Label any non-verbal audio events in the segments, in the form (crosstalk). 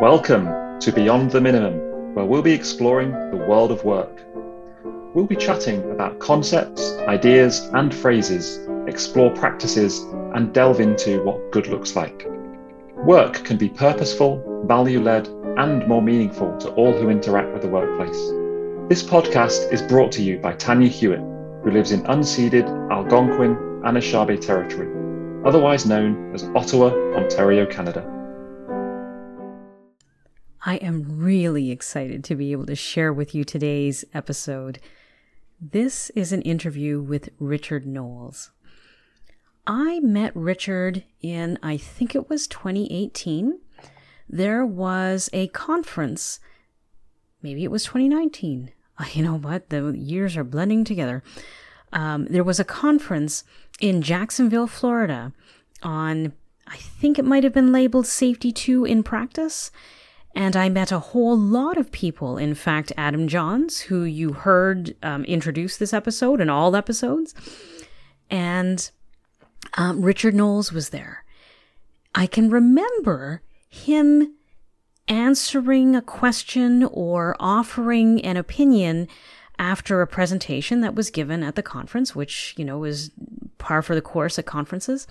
Welcome to Beyond the Minimum, where we'll be exploring the world of work. We'll be chatting about concepts, ideas, and phrases, explore practices, and delve into what good looks like. Work can be purposeful, value led, and more meaningful to all who interact with the workplace. This podcast is brought to you by Tanya Hewitt, who lives in unceded Algonquin Anishinaabe territory, otherwise known as Ottawa, Ontario, Canada. I am really excited to be able to share with you today's episode. This is an interview with Richard Knowles. I met Richard in, I think it was 2018. There was a conference, maybe it was 2019. (laughs) You know what? The years are blending together. Um, there was a conference in Jacksonville, Florida on, I think it might have been labeled Safety 2 in Practice. And I met a whole lot of people. In fact, Adam Johns, who you heard um, introduce this episode and all episodes, and um, Richard Knowles was there. I can remember him answering a question or offering an opinion after a presentation that was given at the conference, which, you know, is par for the course at conferences.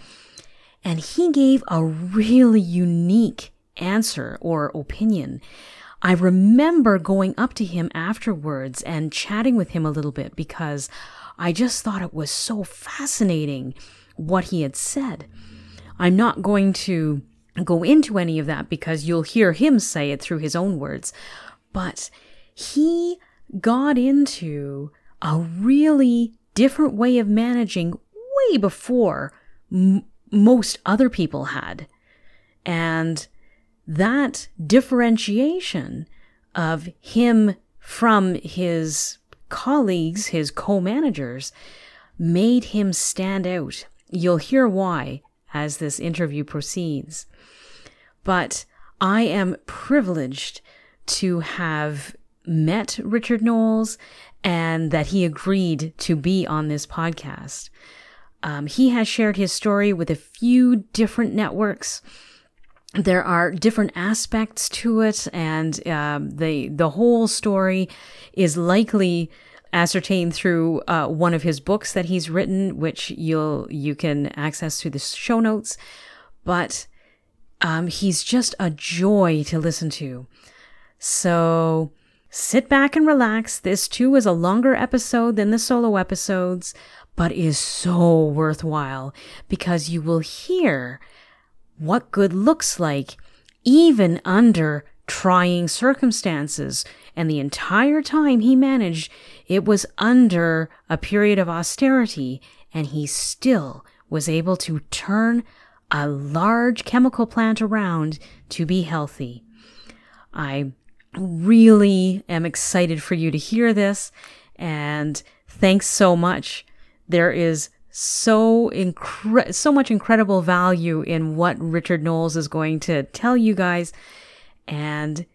And he gave a really unique answer or opinion. I remember going up to him afterwards and chatting with him a little bit because I just thought it was so fascinating what he had said. I'm not going to go into any of that because you'll hear him say it through his own words. But he got into a really different way of managing way before m- most other people had. And that differentiation of him from his colleagues, his co managers, made him stand out. You'll hear why as this interview proceeds. But I am privileged to have met Richard Knowles and that he agreed to be on this podcast. Um, he has shared his story with a few different networks there are different aspects to it, and um, the the whole story is likely ascertained through uh, one of his books that he's written, which you'll you can access through the show notes. But um, he's just a joy to listen to. So sit back and relax. This too is a longer episode than the solo episodes, but is so worthwhile because you will hear what good looks like, even under trying circumstances. And the entire time he managed, it was under a period of austerity, and he still was able to turn a large chemical plant around to be healthy. I really am excited for you to hear this, and thanks so much. There is so incre- so much incredible value in what Richard Knowles is going to tell you guys and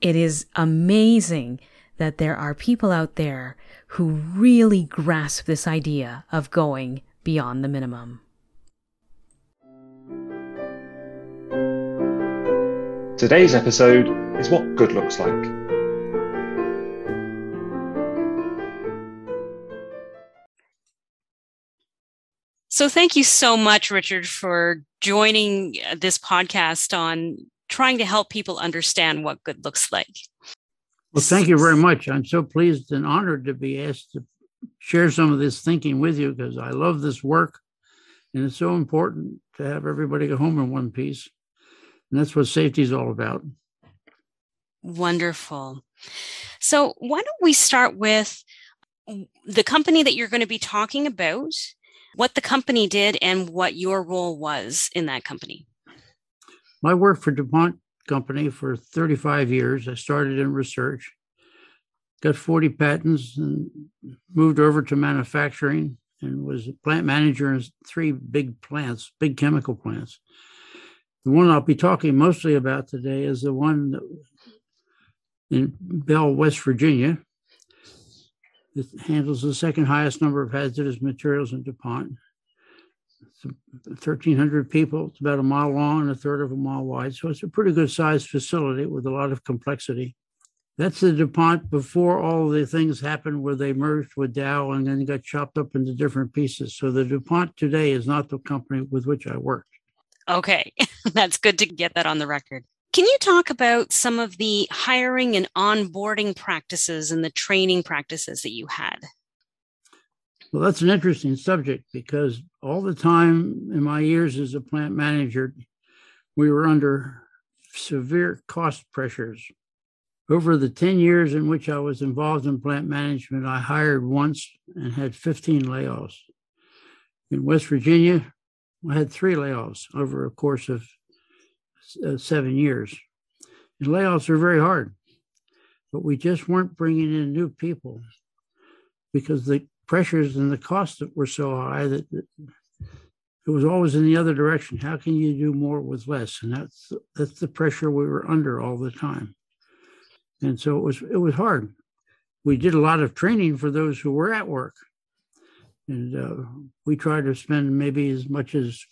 it is amazing that there are people out there who really grasp this idea of going beyond the minimum. Today's episode is what good looks like. So, thank you so much, Richard, for joining uh, this podcast on trying to help people understand what good looks like. Well, thank you very much. I'm so pleased and honored to be asked to share some of this thinking with you because I love this work and it's so important to have everybody go home in one piece. And that's what safety is all about. Wonderful. So, why don't we start with the company that you're going to be talking about what the company did and what your role was in that company. I worked for DuPont Company for 35 years. I started in research, got 40 patents, and moved over to manufacturing and was a plant manager in three big plants, big chemical plants. The one I'll be talking mostly about today is the one in Belle, West Virginia, it handles the second highest number of hazardous materials in DuPont. 1,300 people. It's about a mile long and a third of a mile wide. So it's a pretty good sized facility with a lot of complexity. That's the DuPont before all the things happened where they merged with Dow and then got chopped up into different pieces. So the DuPont today is not the company with which I worked. Okay, (laughs) that's good to get that on the record. Can you talk about some of the hiring and onboarding practices and the training practices that you had? Well, that's an interesting subject because all the time in my years as a plant manager, we were under severe cost pressures. Over the 10 years in which I was involved in plant management, I hired once and had 15 layoffs. In West Virginia, I had three layoffs over a course of uh, seven years. And layoffs are very hard, but we just weren't bringing in new people because the pressures and the costs were so high that it was always in the other direction. How can you do more with less? And that's that's the pressure we were under all the time. And so it was it was hard. We did a lot of training for those who were at work, and uh, we tried to spend maybe as much as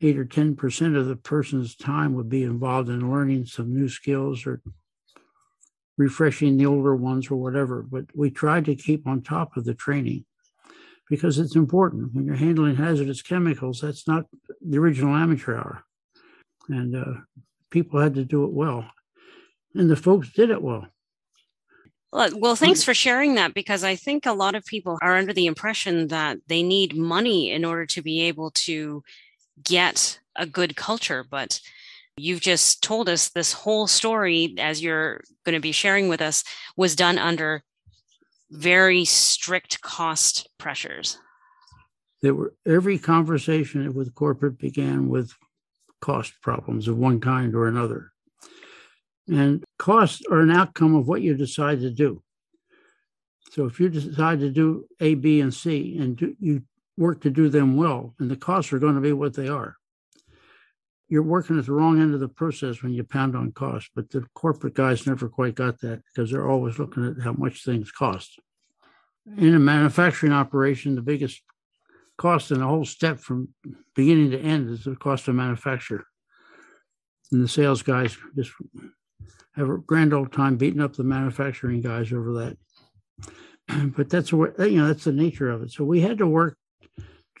eight or ten percent of the person's time would be involved in learning some new skills or refreshing the older ones or whatever. But we tried to keep on top of the training because it's important. When you're handling hazardous chemicals, that's not the original amateur hour. And uh, people had to do it well. And the folks did it well. Well, thanks for sharing that because I think a lot of people are under the impression that they need money in order to be able to get a good culture. But You've just told us this whole story, as you're going to be sharing with us, was done under very strict cost pressures. There were every conversation with corporate began with cost problems of one kind or another. And costs are an outcome of what you decide to do. So if you decide to do A, B, and C, and do, you work to do them well, and the costs are going to be what they are you're working at the wrong end of the process when you pound on cost. But the corporate guys never quite got that because they're always looking at how much things cost. In a manufacturing operation, the biggest cost in the whole step from beginning to end is the cost of manufacture. And the sales guys just have a grand old time beating up the manufacturing guys over that. (clears throat) But that's what you know, that's the nature of it. So we had to work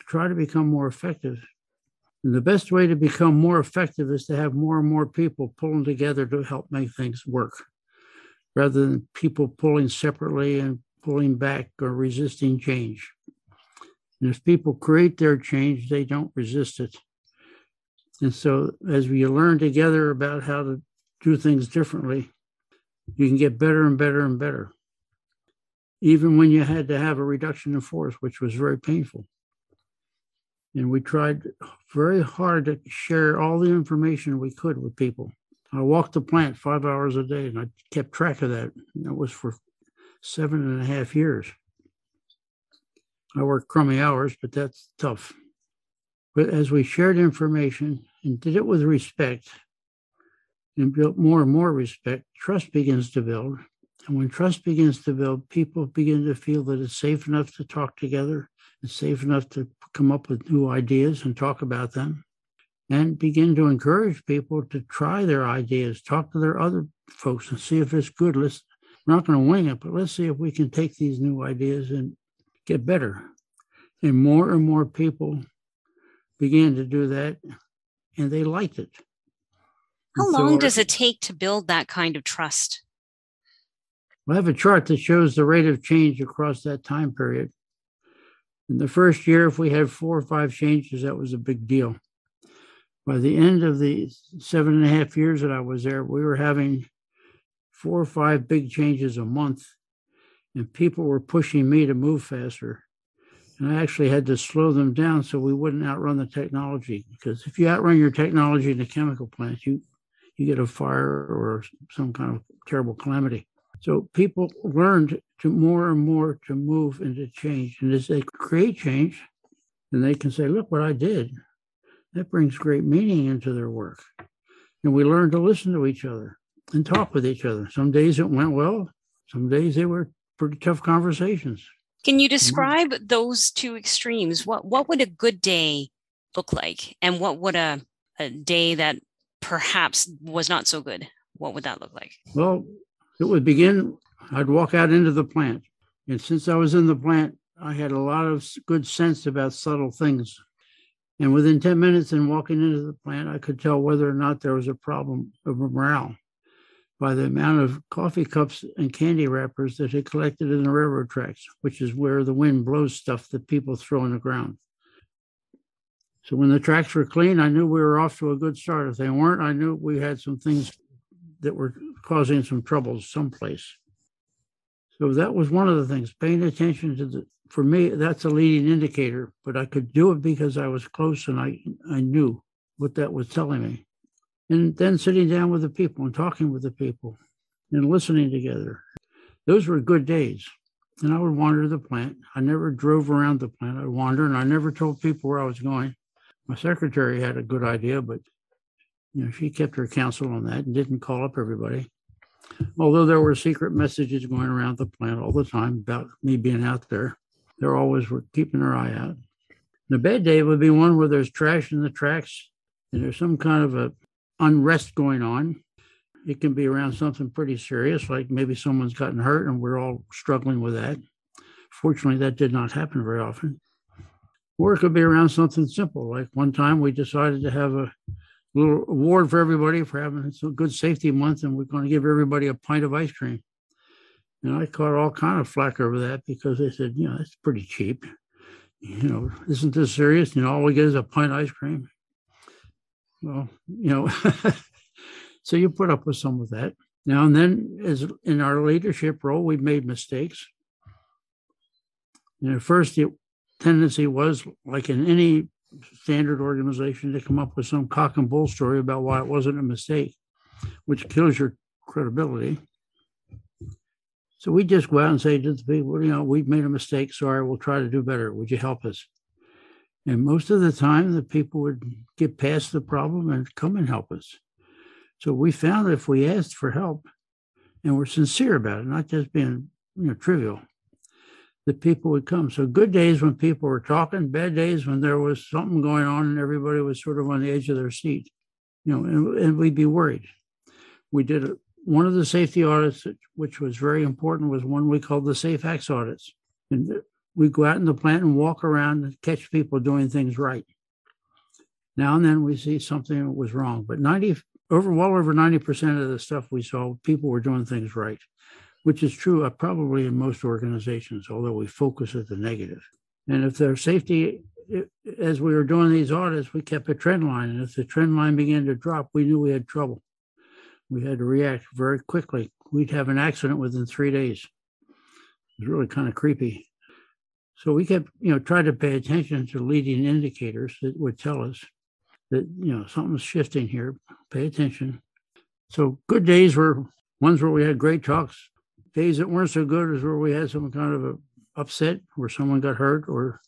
try to become more effective and the best way to become more effective is to have more and more people pulling together to help make things work rather than people pulling separately and pulling back or resisting change. And if people create their change, they don't resist it. And so, as we learn together about how to do things differently, you can get better and better and better. Even when you had to have a reduction in force, which was very painful. And we tried very hard to share all the information we could with people. I walked the plant five hours a day and I kept track of that. That was for seven and a half years. I worked crummy hours, but that's tough. But as we shared information and did it with respect and built more and more respect, trust begins to build. And when trust begins to build, people begin to feel that it's safe enough to talk together, it's safe enough to come up with new ideas and talk about them and begin to encourage people to try their ideas, talk to their other folks and see if it's good. Let's we're not going to wing it, but let's see if we can take these new ideas and get better. And more and more people began to do that and they liked it. How long does it take to build that kind of trust? I have a chart that shows the rate of change across that time period. In the first year, if we had four or five changes, that was a big deal. By the end of the seven and a half years that I was there, we were having four or five big changes a month, and people were pushing me to move faster. And I actually had to slow them down so we wouldn't outrun the technology. Because if you outrun your technology in a chemical plant, you you get a fire or some kind of terrible calamity. So people learned to more and more to move and to change. And as they create change, then they can say, look what I did. That brings great meaning into their work. And we learn to listen to each other and talk with each other. Some days it went well, some days they were pretty tough conversations. Can you mm-hmm. describe those two extremes? What what would a good day look like? And what would a, a day that perhaps was not so good, what would that look like? Well, it would begin, I'd walk out into the plant. And since I was in the plant, I had a lot of good sense about subtle things. And within 10 minutes in walking into the plant, I could tell whether or not there was a problem of morale by the amount of coffee cups and candy wrappers that had collected in the railroad tracks, which is where the wind blows stuff that people throw on the ground. So when the tracks were clean, I knew we were off to a good start. If they weren't, I knew we had some things that were causing some troubles someplace. So that was one of the things, paying attention to the, for me, that's a leading indicator, but I could do it because I was close and I, I knew what that was telling me and then sitting down with the people and talking with the people and listening together. Those were good days. And I would wander the plant. I never drove around the plant. I'd wander and I never told people where I was going. My secretary had a good idea, but you know, she kept her counsel on that and didn't call up everybody. Although there were secret messages going around the plant all the time about me being out there, they always were keeping their eye out. The bad day would be one where there's trash in the tracks and there's some kind of a unrest going on. It can be around something pretty serious, like maybe someone's gotten hurt and we're all struggling with that. Fortunately, that did not happen very often. Or it could be around something simple, like one time we decided to have a little award for everybody for having a good safety month, and we're going to give everybody a pint of ice cream. And I caught all kind of flack over that because they said, you know, that's pretty cheap. You know, isn't this serious? You know, all we get is a pint of ice cream well, you know, (laughs) so you put up with some of that. Now and then, as in our leadership role, we've made mistakes. And at first, the tendency was, like in any standard organization, to come up with some cock and bull story about why it wasn't a mistake, which kills your credibility. So we just go out and say to the people, you know, we've made a mistake. Sorry, we'll try to do better. Would you help us? And most of the time, the people would get past the problem and come and help us. So we found if we asked for help and were sincere about it, not just being you know trivial, that people would come. So good days when people were talking, bad days when there was something going on and everybody was sort of on the edge of their seat, you know, and, and we'd be worried. We did a, one of the safety audits, which was very important, was one we called the Safe Acts audits. And we go out in the plant and walk around and catch people doing things right. Now and then we see something was wrong, but 90 over well over 90% of the stuff we saw, people were doing things right, which is true uh, probably in most organizations, although we focus at the negative. And if there's safety, as we were doing these audits, we kept a trend line. And if the trend line began to drop, we knew we had trouble. We had to react very quickly. We'd have an accident within three days. It was really kind of creepy. So we kept, you know, trying to pay attention to leading indicators that would tell us that, you know, something's shifting here. Pay attention. So good days were ones where we had great talks. Days that weren't so good is where we had some kind of a upset where someone got hurt or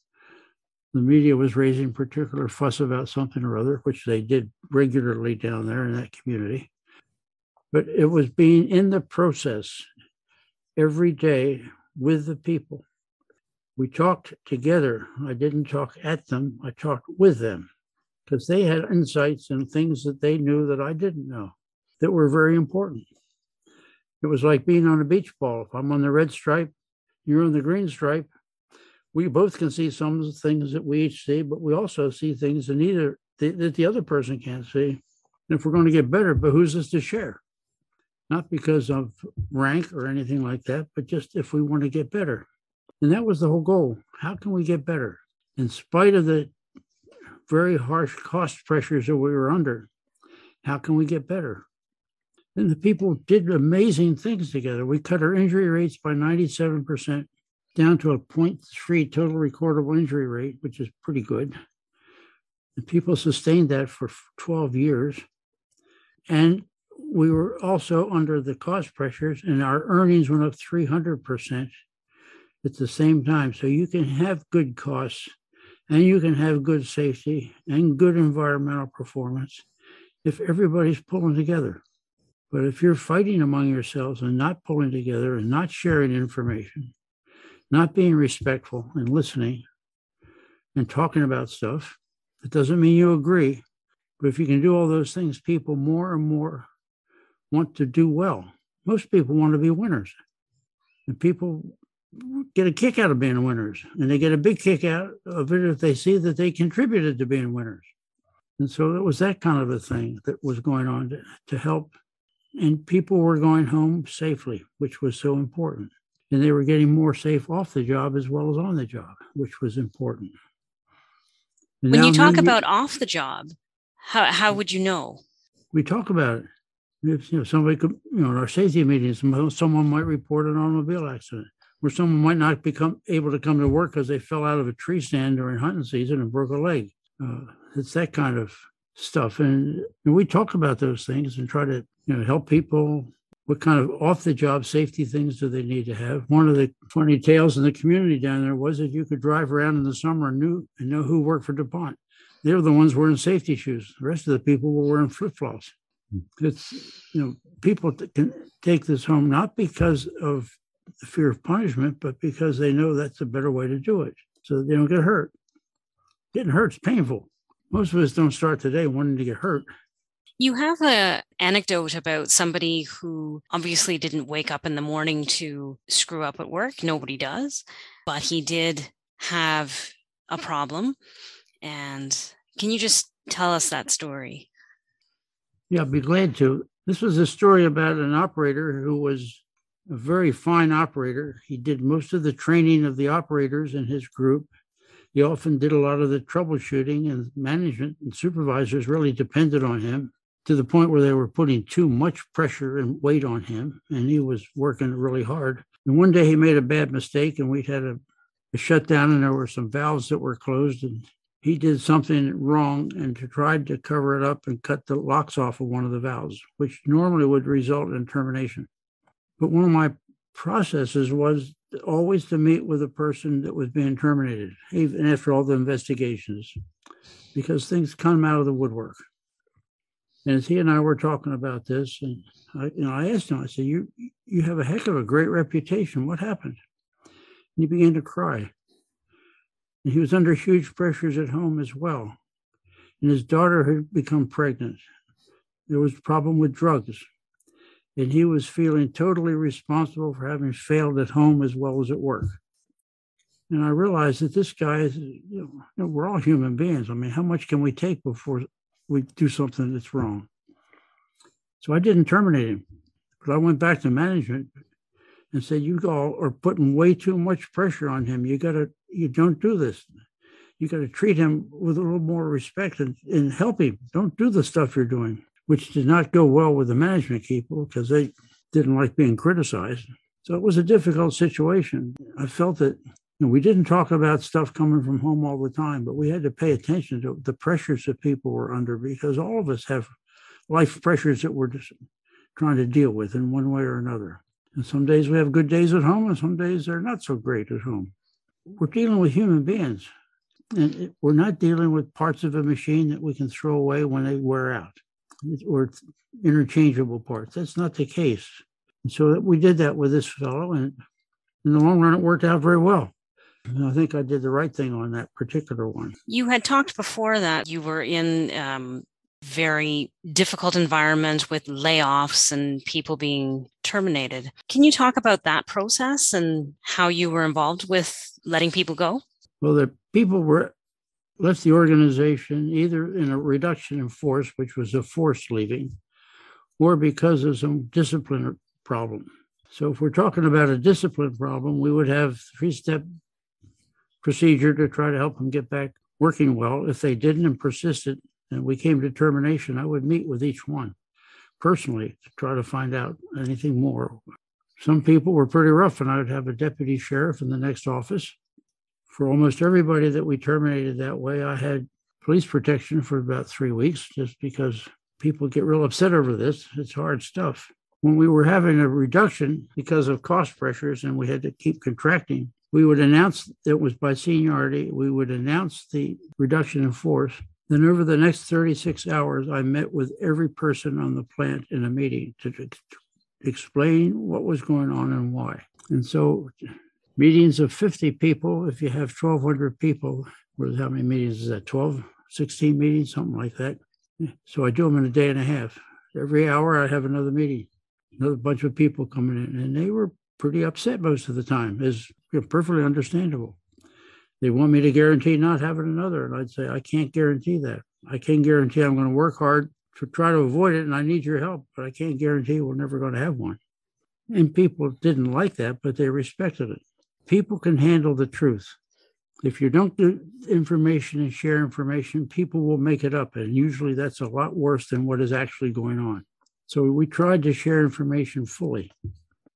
the media was raising particular fuss about something or other, which they did regularly down there in that community. But it was being in the process every day with the people we talked together. I didn't talk at them, I talked with them because they had insights and things that they knew that I didn't know that were very important. It was like being on a beach ball. If I'm on the red stripe, you're on the green stripe. We both can see some of the things that we each see, but we also see things that neither that the other person can't see. And if we're going to get better, but who's us to share, not because of rank or anything like that, but just if we want to get better. And that was the whole goal. How can we get better? In spite of the very harsh cost pressures that we were under, how can we get better? And the people did amazing things together. We cut our injury rates by 97% down to a 0.3 total recordable injury rate, which is pretty good. And people sustained that for 12 years. And we were also under the cost pressures, and our earnings went up 300% at the same time. So you can have good costs and you can have good safety and good environmental performance if everybody's pulling together. But if you're fighting among yourselves and not pulling together and not sharing information, not being respectful and listening and talking about stuff, It doesn't mean you agree, but if you can do all those things, people more and more want to do well. Most people want to be winners. And people get a kick out of being winners. And they get a big kick out of it if they see that they contributed to being winners. And so it was that kind of a thing that was going on to, to help. And people were going home safely, which was so important. And they were getting more safe off the job as well as on the job, which was important. And when you talk about off the job, how, how would you know? We talk about it. If you know, somebody could, you know, in our safety meetings, someone might report an automobile accident where someone might not become able to come to work because they fell out of a tree stand during hunting season and broke a leg. Uh, it's that kind of stuff, and, and, we talk about those things and try to you know help people. What kind of off-the-job safety things do they need to have? One of the funny tales in the community down there was that you could drive around in the summer and knew and know who worked for DuPont. They were the ones wearing safety shoes. The rest of the people were wearing flip-flops. Hmm. It's you know people can take this home not because of the fear of punishment, but because they know that's a better way to do it so they don't get hurt. Getting hurt's painful. Most of us don't start today wanting to get hurt. You have a anecdote about somebody who obviously didn't wake up in the morning to screw up at work. Nobody does, but he did have a problem. And can you just tell us that story? Yeah, I'd be glad to. This was a story about an operator who was a very fine operator. He did most of the training of the operators in his group. He often did a lot of the troubleshooting, and management and supervisors really depended on him to the point where they were putting too much pressure and weight on him, and he was working really hard. And one day he made a bad mistake, and we had a, a shutdown, and there were some valves that were closed, and he did something wrong and tried to cover it up and cut the locks off of one of the valves, which normally would result in termination. But one of my processes was always to meet with a person that was being terminated, even after all the investigations, because things come out of the woodwork. And as he and I were talking about this, and I, you know, I asked him, I said, "You, you have a heck of a great reputation. What happened?" And he began to cry. And he was under huge pressures at home as well. And his daughter had become pregnant. There was a problem with drugs and he was feeling totally responsible for having failed at home as well as at work. And I realized that this guy is, you know, we're all human beings. I mean, how much can we take before we do something that's wrong? So I didn't terminate him, but I went back to management and said, "You all are putting way too much pressure on him. You got to, you don't do this. You got to treat him with a little more respect and, and help him. Don't do the stuff you're doing." Which did not go well with the management people because they didn't like being criticized. So it was a difficult situation. I felt that you know, we didn't talk about stuff coming from home all the time, but we had to pay attention to the pressures that people were under because all of us have life pressures that we're just trying to deal with in one way or another. And some days we have good days at home, and some days they're not so great at home. We're dealing with human beings, and we're not dealing with parts of a machine that we can throw away when they wear out or interchangeable parts. That's not the case. And so we did that with this fellow, and in the long run, it worked out very well. And I think I did the right thing on that particular one. You had talked before that you were in um, very difficult environment with layoffs and people being terminated. Can you talk about that process and how you were involved with letting people go? Well, the people were left the organization either in a reduction in force, which was a forced leaving, or because of some discipline problem. So if we're talking about a discipline problem, we would have three-step procedure to try to help them get back working well. If they didn't and persisted and we came to termination, I would meet with each one personally to try to find out anything more. Some people were pretty rough, and I would have a deputy sheriff in the next office for almost everybody that we terminated that way, I had police protection for about three weeks just because people get real upset over this. It's hard stuff. When we were having a reduction because of cost pressures and we had to keep contracting, we would announce it was by seniority. We would announce the reduction in force. Then, over the next 36 hours, I met with every person on the plant in a meeting to explain what was going on and why. And so meetings of 50 people, if you have 1,200 people, how many meetings is that? 12? 16 meetings, something like that. So I do them in a day and a half. Every hour, I have another meeting, another bunch of people coming in, and they were pretty upset most of the time. Is perfectly understandable. They want me to guarantee not having another, and I'd say I can't guarantee that. I can guarantee I'm going to work hard to try to avoid it, and I need your help, but I can't guarantee we're never going to have one. And people didn't like that, but they respected it. People can handle the truth. If you don't do information and share information, people will make it up. And usually that's a lot worse than what is actually going on. So we tried to share information fully,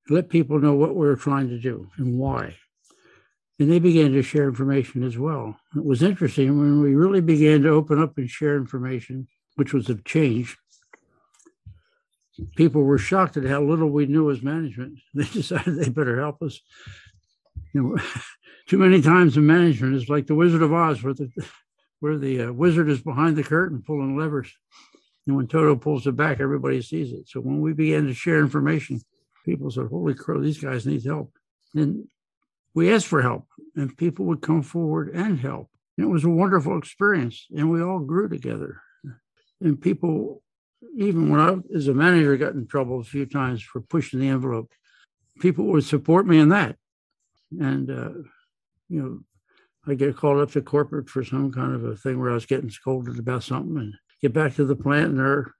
let people know what we were trying to do and why. And they began to share information as well. It was interesting when we really began to open up and share information, which was a change. People were shocked at how little we knew as management. (laughs) They decided they better help us. You know, (laughs) too many times in management is like the Wizard of Oz, where the where the uh, wizard is behind the curtain pulling levers, and when Toto pulls it back, everybody sees it. So when we began to share information, people said, "Holy crow, these guys need help!" And we asked for help, and people would come forward and help. And it was a wonderful experience, and we all grew together. And people, even when I, as a manager, got in trouble a few times for pushing the envelope, people would support me in that. And uh, you know, I get called up to corporate for some kind of a thing where I was getting scolded about something and get back to the plant and they're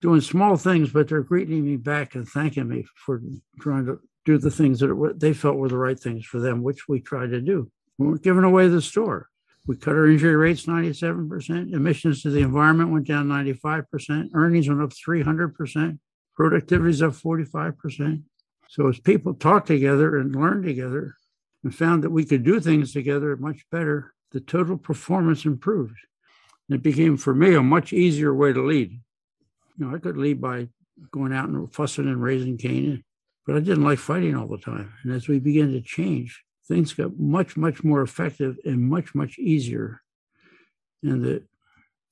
doing small things, but they're greeting me back and thanking me for trying to do the things that they felt were the right things for them, which we tried to do. We weren't giving away the store. We cut our injury rates 97%. Emissions to the environment went down 95%. Earnings went up 300%. Productivity is up 45%. So as people talk together and learn together, and found that we could do things together much better, the total performance improved. And It became for me a much easier way to lead. You know, I could lead by going out and fussing and raising Cain, but I didn't like fighting all the time. And as we began to change, things got much, much more effective and much, much easier. And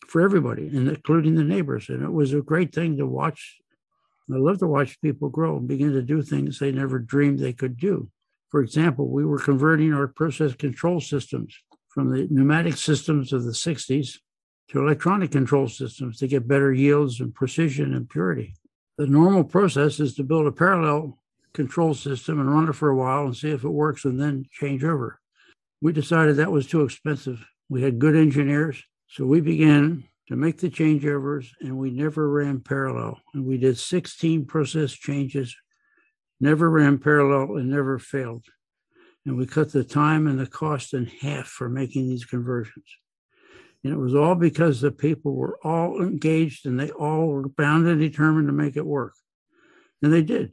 for everybody, and including the neighbors. And it was a great thing to watch. I love to watch people grow and begin to do things they never dreamed they could do. For example, we were converting our process control systems from the pneumatic systems of the 60s to electronic control systems to get better yields and precision and purity. The normal process is to build a parallel control system and run it for a while and see if it works and then change over. We decided that was too expensive. We had good engineers, so we began to make the changeovers and we never ran parallel. And we did 16 process changes never ran parallel and never failed. And we cut the time and the cost in half for making these conversions. And it was all because the people were all engaged and they all were bound and determined to make it work. And they did.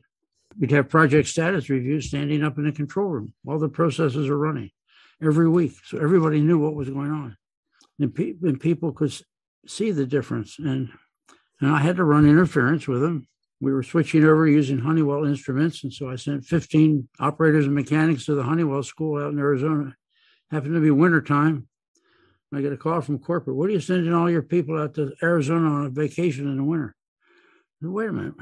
We'd have project status reviews standing up in the control room while the processes are running every week. So everybody knew what was going on. And, pe- and people could see the difference. And, and I had to run interference with them we were switching over using Honeywell instruments. And so I sent 15 operators and mechanics to the Honeywell school out in Arizona. Happened to be wintertime. I get a call from corporate. What are you sending all your people out to Arizona on a vacation in the winter? Said, Wait a minute.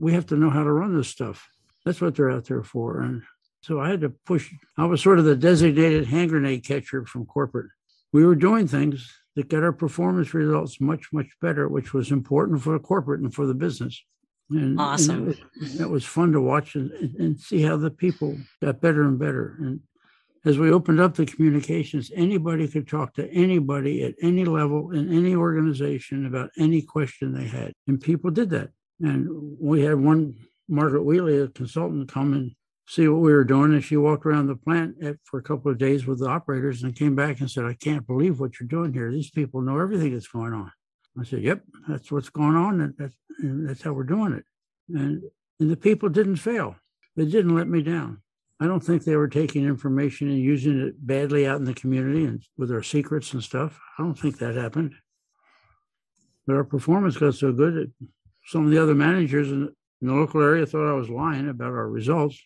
We have to know how to run this stuff. That's what they're out there for. And so I had to push. I was sort of the designated hand grenade catcher from corporate. We were doing things that got our performance results much, much better, which was important for the corporate and for the business. And, awesome. And it, was, was, fun to watch and, and see how the people got better and better. And as we opened up the communications, anybody could talk to anybody at any level in any organization about any question they had. And people did that. And we had one, Margaret Wheatley, a consultant, come and see what we were doing. And she walked around the plant for a couple of days with the operators and came back and said, I can't believe what you're doing here. These people know everything that's going on. I said, "Yep, that's what's going on, and that's, and that's how we're doing it." And and the people didn't fail; they didn't let me down. I don't think they were taking information and using it badly out in the community and with our secrets and stuff. I don't think that happened. But our performance got so good that some of the other managers in, the local area thought I was lying about our results.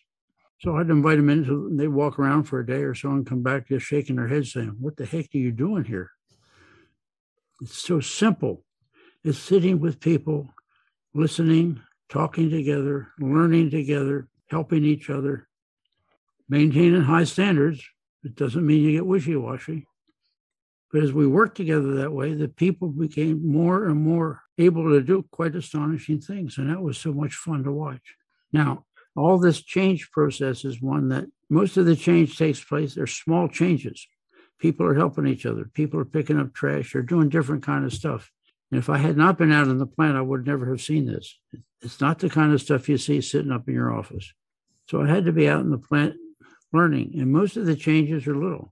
So I'd invite them in. So they'd walk around for a day or so and come back just shaking their heads saying, What the heck are you doing here? It's so simple. It's sitting with people, listening, talking together, learning together, helping each other, maintaining high standards. It doesn't mean you get wishy washy. But as we worked together that way, the people became more and more able to do quite astonishing things. And that was so much fun to watch. Now, all this change process is one that most of the change takes place. There's small changes. People are helping each other. People are picking up trash. They're doing different kind of stuff. And if I had not been out in the plant, I would never have seen this. It's not the kind of stuff you see sitting up in your office. So I had to be out in the plant learning. And most of the changes are little.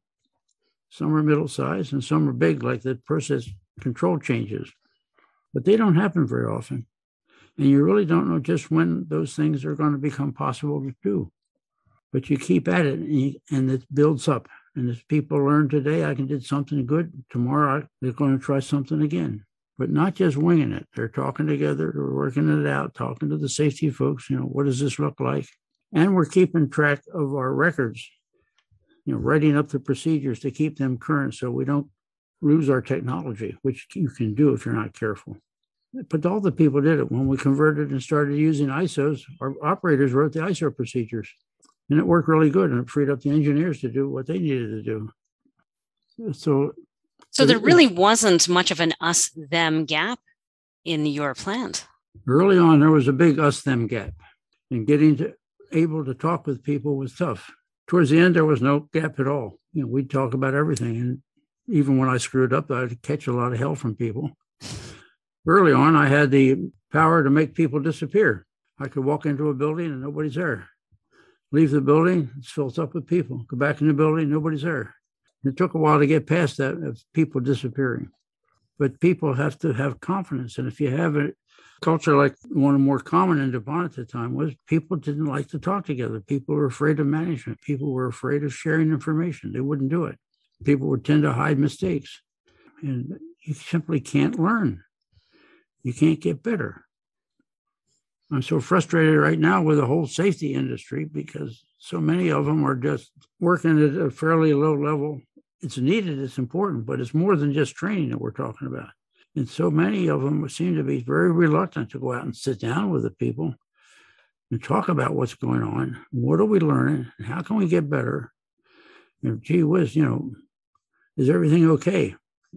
Some are middle sized and some are big, like the process control changes. But they don't happen very often. And you really don't know just when those things are going to become possible to do. But you keep at it and, you, and it builds up. And as people learn today, I can do something good. Tomorrow, they're going to try something again but not just winging it. They're talking together, they're working it out, talking to the safety folks. You know, what does this look like? And we're keeping track of our records, you know, writing up the procedures to keep them current so we don't lose our technology, which you can do if you're not careful. But all the people did it. When we converted and started using ISOs, our operators wrote the ISO procedures. And it worked really good and it freed up the engineers to do what they needed to do. So so there really wasn't much of an us them gap in your plant. Early on, there was a big us them gap, and getting to able to talk with people was tough. Towards the end, there was no gap at all. You know, we'd talk about everything, and even when I screwed up, I'd catch a lot of hell from people. Early on, I had the power to make people disappear. I could walk into a building and nobody's there. Leave the building, it's filled up with people. Go back in the building, nobody's there. It took a while to get past that of people disappearing. But people have to have confidence. And if you have a culture like one more common in DuPont at the time was people didn't like to talk together. People were afraid of management. People were afraid of sharing information. They wouldn't do it. People would tend to hide mistakes. And you simply can't learn. You can't get better. I'm so frustrated right now with the whole safety industry because so many of them are just working at a fairly low level it's needed, it's important, but it's more than just training that we're talking about. And so many of them seem to be very reluctant to go out and sit down with the people and talk about what's going on. What are we learning? How can we get better? Gee whiz, you know, is everything okay?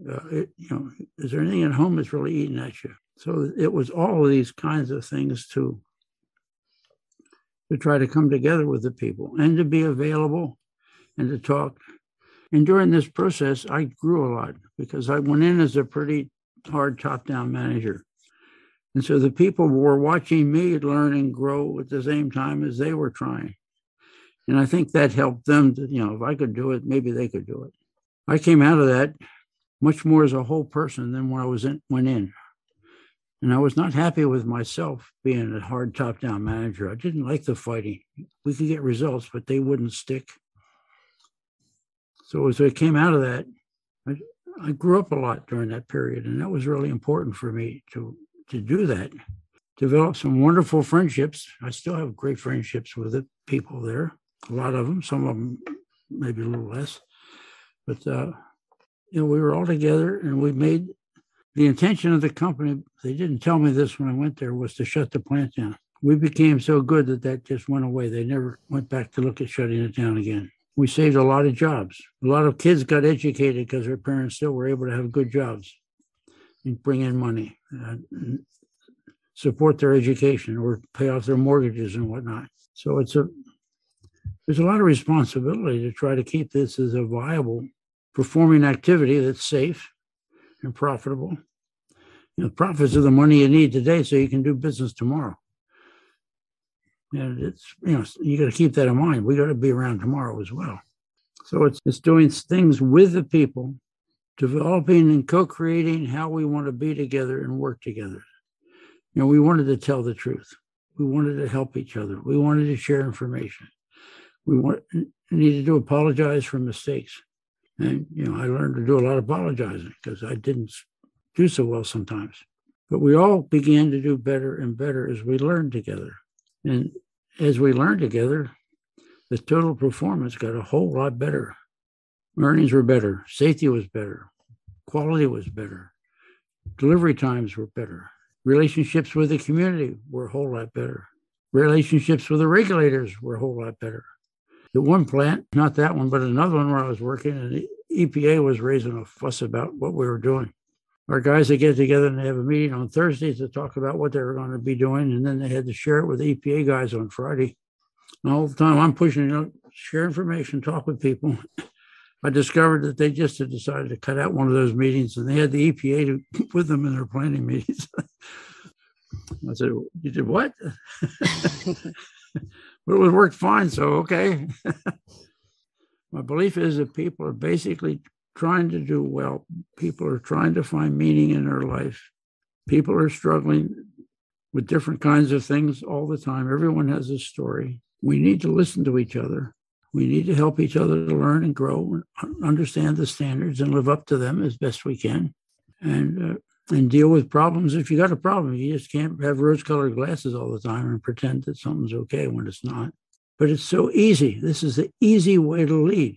Uh, it, you know, is there anything at home that's really eating at you? So it was all of these kinds of things to to try to come together with the people and to be available and to talk and during this process, I grew a lot because I went in as a pretty hard top down manager. And so the people were watching me learn and grow at the same time as they were trying. And I think that helped them to, you know, if I could do it, maybe they could do it. I came out of that much more as a whole person than when I was in, went in. And I was not happy with myself being a hard top down manager. I didn't like the fighting. We could get results, but they wouldn't stick. So as I came out of that, I, I grew up a lot during that period, and that was really important for me to to do that. Develop some wonderful friendships. I still have great friendships with the people there. A lot of them, some of them maybe a little less, but uh, you know we were all together, and we made the intention of the company. They didn't tell me this when I went there was to shut the plant down. We became so good that that just went away. They never went back to look at shutting it down again we saved a lot of jobs. A lot of kids got educated because their parents still were able to have good jobs and bring in money, uh, support their education or pay off their mortgages and whatnot. So it's a there's a lot of responsibility to try to keep this as a viable performing activity that's safe and profitable. You know, profits are the money you need today so you can do business tomorrow. And it's, you know, you got to keep that in mind. We got to be around tomorrow as well. So it's, it's doing things with the people, developing and co creating how we want to be together and work together. You know, we wanted to tell the truth. We wanted to help each other. We wanted to share information. We want, needed to apologize for mistakes. And, you know, I learned to do a lot of apologizing because I didn't do so well sometimes. But we all began to do better and better as we learned together. And as we learned together, the total performance got a whole lot better. Earnings were better, safety was better, quality was better, delivery times were better, relationships with the community were a whole lot better, relationships with the regulators were a whole lot better. At one plant, not that one, but another one where I was working, and the EPA was raising a fuss about what we were doing. Our guys they get together and they have a meeting on Thursdays to talk about what they were going to be doing, and then they had to share it with the EPA guys on Friday. And all the time I'm pushing, you know, share information, talk with people. I discovered that they just had decided to cut out one of those meetings, and they had the EPA to, (laughs) with them in their planning meetings. (laughs) I said, "You did what?" (laughs) but it worked fine, so okay. (laughs) My belief is that people are basically trying to do well. People are trying to find meaning in their life. People are struggling with different kinds of things all the time. Everyone has a story. We need to listen to each other. We need to help each other to learn and grow, and understand the standards, and live up to them as best we can, and uh, and deal with problems. If you got a problem, you just can't have rose-colored glasses all the time and pretend that something's okay when it's not. But it's so easy. This is the easy way to lead.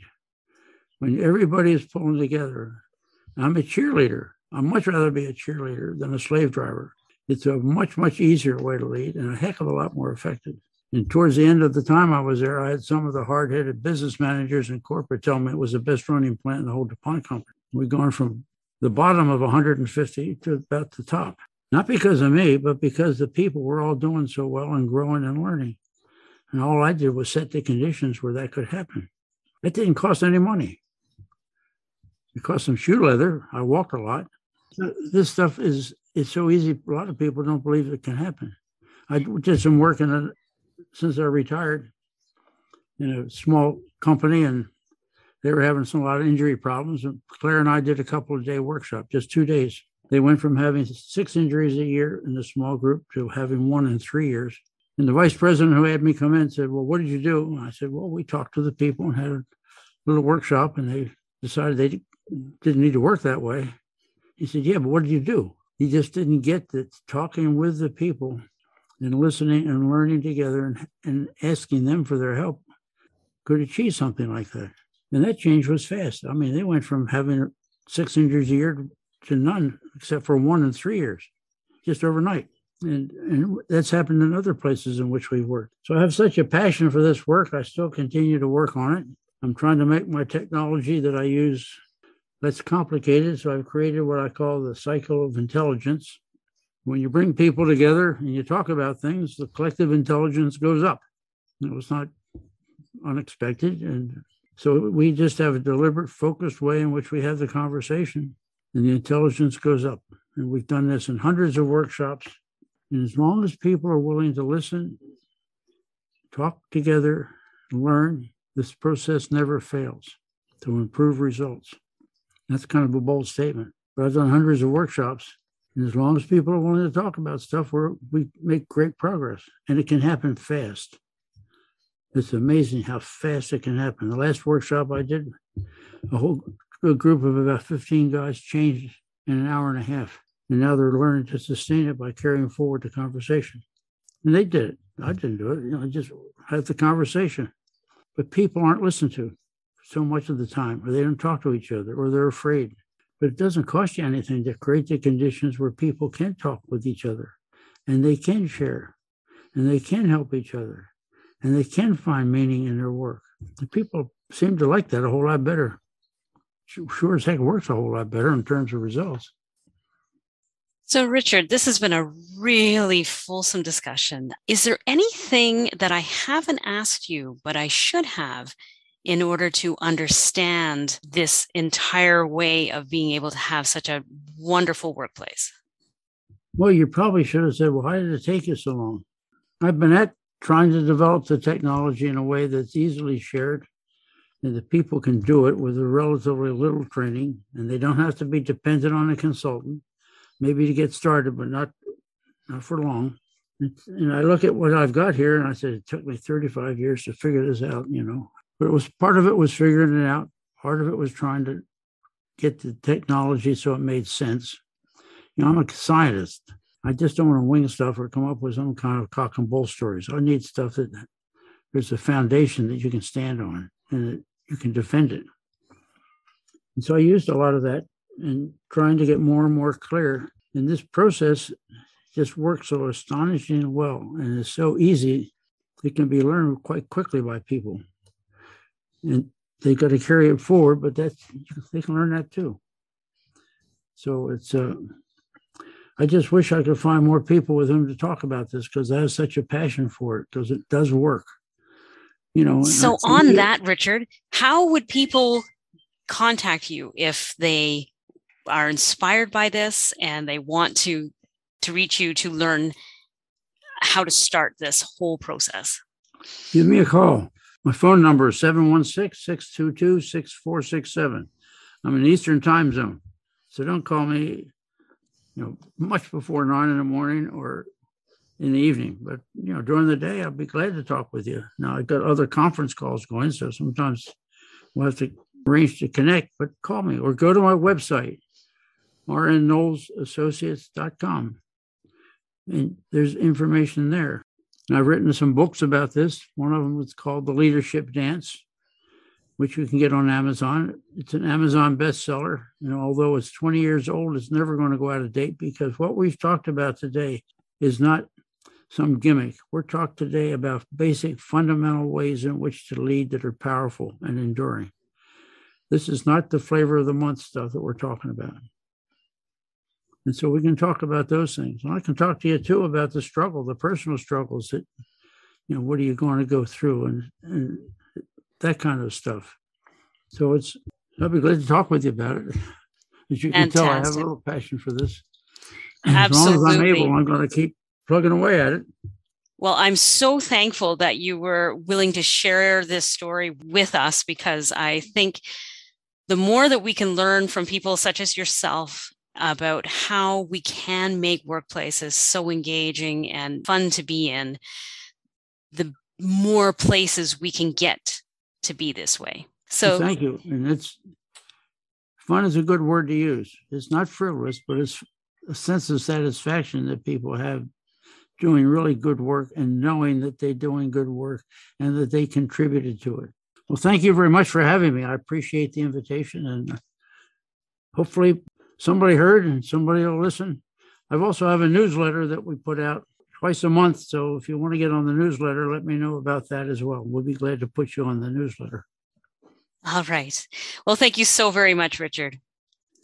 When everybody is pulling together, I'm a cheerleader. I'd much rather be a cheerleader than a slave driver. It's a much, much easier way to lead and a heck of a lot more effective. And towards the end of the time I was there, I had some of the hard headed business managers in corporate tell me it was the best running plant in the whole DuPont company. We've gone from the bottom of 150 to about the top. Not because of me, but because the people were all doing so well and growing and learning. And all I did was set the conditions where that could happen. It didn't cost any money. It cost some shoe leather. I walked a lot. This stuff is it's so easy. A lot of people don't believe it can happen. I did some work in since I retired in a small company and they were having some a lot of injury problems. And Claire and I did a couple of day workshop, just two days. They went from having six injuries a year in the small group to having one in three years. And the vice president who had me come in said, Well, what did you do? And I said, Well, we talked to the people and had a little workshop, and they decided they didn't need to work that way. He said, Yeah, but what did you do? He just didn't get that talking with the people and listening and learning together and, and asking them for their help could achieve something like that. And that change was fast. I mean, they went from having six injuries a year to none, except for one in three years, just overnight. And, and that's happened in other places in which we've worked. So I have such a passion for this work. I still continue to work on it. I'm trying to make my technology that I use less complicated. So I've created what I call the cycle of intelligence. When you bring people together and you talk about things, the collective intelligence goes up. It was not unexpected. And so we just have a deliberate, focused way in which we have the conversation, and the intelligence goes up. And we've done this in hundreds of workshops and as long as people are willing to listen, talk together, learn, this process never fails to improve results. That's kind of a bold statement, but I've done hundreds of workshops. And as long as people are willing to talk about stuff, we we make great progress and it can happen fast. It's amazing how fast it can happen. The last workshop I did, a whole group of about 15 guys changed in an hour and a half. And now they're learning to sustain it by carrying forward the conversation. And they did it. I didn't do it. You know, I just had the conversation. But people aren't listened to so much of the time, or they don't talk to each other, or they're afraid. But it doesn't cost you anything to create the conditions where people can talk with each other and they can share and they can help each other and they can find meaning in their work. And people seem to like that a whole lot better. Sure as heck works a whole lot better in terms of results. So, Richard, this has been a really fulsome discussion. Is there anything that I haven't asked you, but I should have in order to understand this entire way of being able to have such a wonderful workplace? Well, you probably should have said, well, why did it take you so long? I've been at trying to develop the technology in a way that's easily shared and that people can do it with a relatively little training and they don't have to be dependent on a consultant maybe to get started, but not not for long. And I look at what I've got here, and I said it took me 35 years to figure this out. You know, but it was part of it was figuring it out. Part of it was trying to get the technology so it made sense. You know, I'm a scientist. I just don't want to wing stuff or come up with some kind of cock and bull stories. I need stuff that there's a foundation that you can stand on and you can defend it. And so I used a lot of that and trying to get more and more clear. And this process just works so astonishingly well and it's so easy. It can be learned quite quickly by people. And they've got to carry it forward, but that's they can learn that too. So it's uh, I just wish I could find more people with whom to talk about this because I have such a passion for it because it does work. You know. So on it, that, Richard, how would people contact you if they are inspired by this and they want to to reach you to learn how to start this whole process? Give me a call. My phone number is 716 622 6467. I'm in Eastern time zone. So don't call me, you know, much before nine in the morning or in the evening. But, you know, during the day, I'll be glad to talk with you. Now, I've got other conference calls going. So sometimes we'll have to arrange to connect, but call me or go to my website, rnknowlesassociates.com. And there's information there. And I've written some books about this. One of them is called The Leadership Dance, which you can get on Amazon. It's an Amazon bestseller. And although it's 20 years old, it's never going to go out of date because what we've talked about today is not some gimmick. We're talking today about basic fundamental ways in which to lead that are powerful and enduring. This is not the flavor of the month stuff that we're talking about. And so we can talk about those things. And I can talk to you too about the struggle, the personal struggles that, you know, what are you going to go through and, and that kind of stuff. So it's, I'll be glad to talk with you about it. (laughs) As you can tell, I have a little passion for this. Absolutely. As long as I'm able, I'm going to keep plugging away at it. Well, I'm so thankful that you were willing to share this story with us because I think the more that we can learn from people such as yourself about how we can make workplaces so engaging and fun to be in, the more places we can get to be this way. So thank you. And it's fun is a good word to use. It's not frivolous, but it's a sense of satisfaction that people have doing really good work and knowing that they're doing good work and that they contributed to it. Well, thank you very much for having me. I appreciate the invitation and hopefully somebody heard and somebody will listen. I've also have a newsletter that we put out twice a month. So if you want to get on the newsletter, let me know about that as well. We'll be glad to put you on the newsletter. All right. Well, thank you so very much, Richard.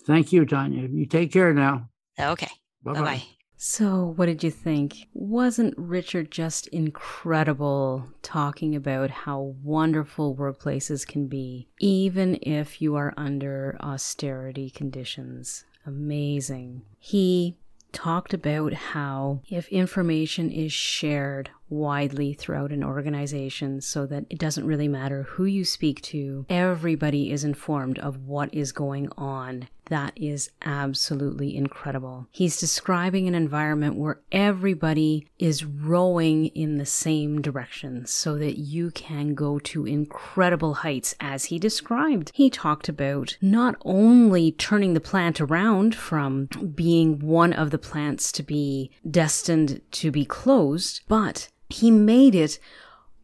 Thank you, Tanya. You take care now. Okay. Bye bye. So, what did you think? Wasn't Richard just incredible talking about how wonderful workplaces can be, even if you are under austerity conditions? Amazing. He talked about how if information is shared widely throughout an organization so that it doesn't really matter who you speak to, everybody is informed of what is going on. That is absolutely incredible. He's describing an environment where everybody is rowing in the same direction so that you can go to incredible heights as he described. He talked about not only turning the plant around from being one of the plants to be destined to be closed, but he made it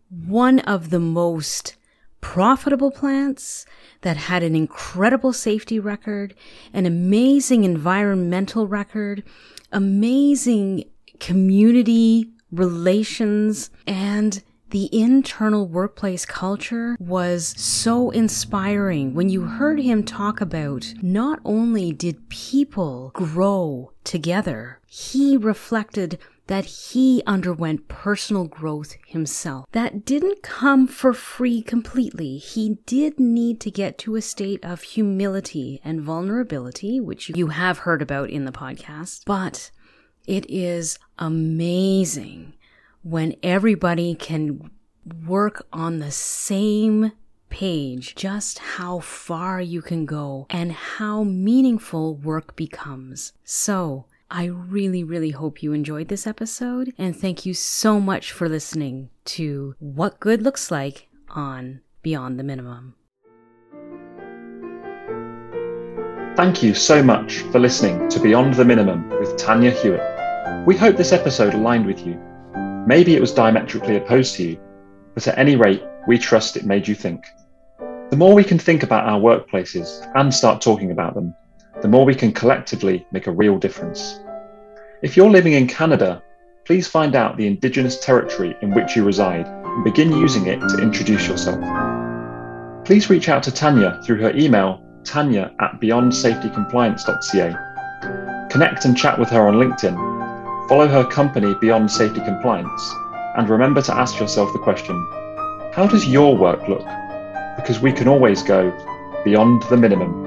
one of the most profitable plants that had an incredible safety record, an amazing environmental record, amazing community relations, and the internal workplace culture was so inspiring. When you heard him talk about not only did people grow together, he reflected that he underwent personal growth himself. That didn't come for free completely. He did need to get to a state of humility and vulnerability, which you have heard about in the podcast. But it is amazing when everybody can work on the same page just how far you can go and how meaningful work becomes. So, I really, really hope you enjoyed this episode, and thank you so much for listening to What Good Looks Like on Beyond the Minimum. Thank you so much for listening to Beyond the Minimum with Tanya Hewitt. We hope this episode aligned with you. Maybe it was diametrically opposed to you, but at any rate, we trust it made you think. The more we can think about our workplaces and start talking about them, the more we can collectively make a real difference. If you're living in Canada, please find out the Indigenous territory in which you reside and begin using it to introduce yourself. please reach out to Tanya through her email tanya at beyondsafetycompliance.ca. Connect and chat with her on LinkedIn. Follow her company Beyond Safety Compliance. And remember to ask yourself the question how does your work look? Because we can always go beyond the minimum.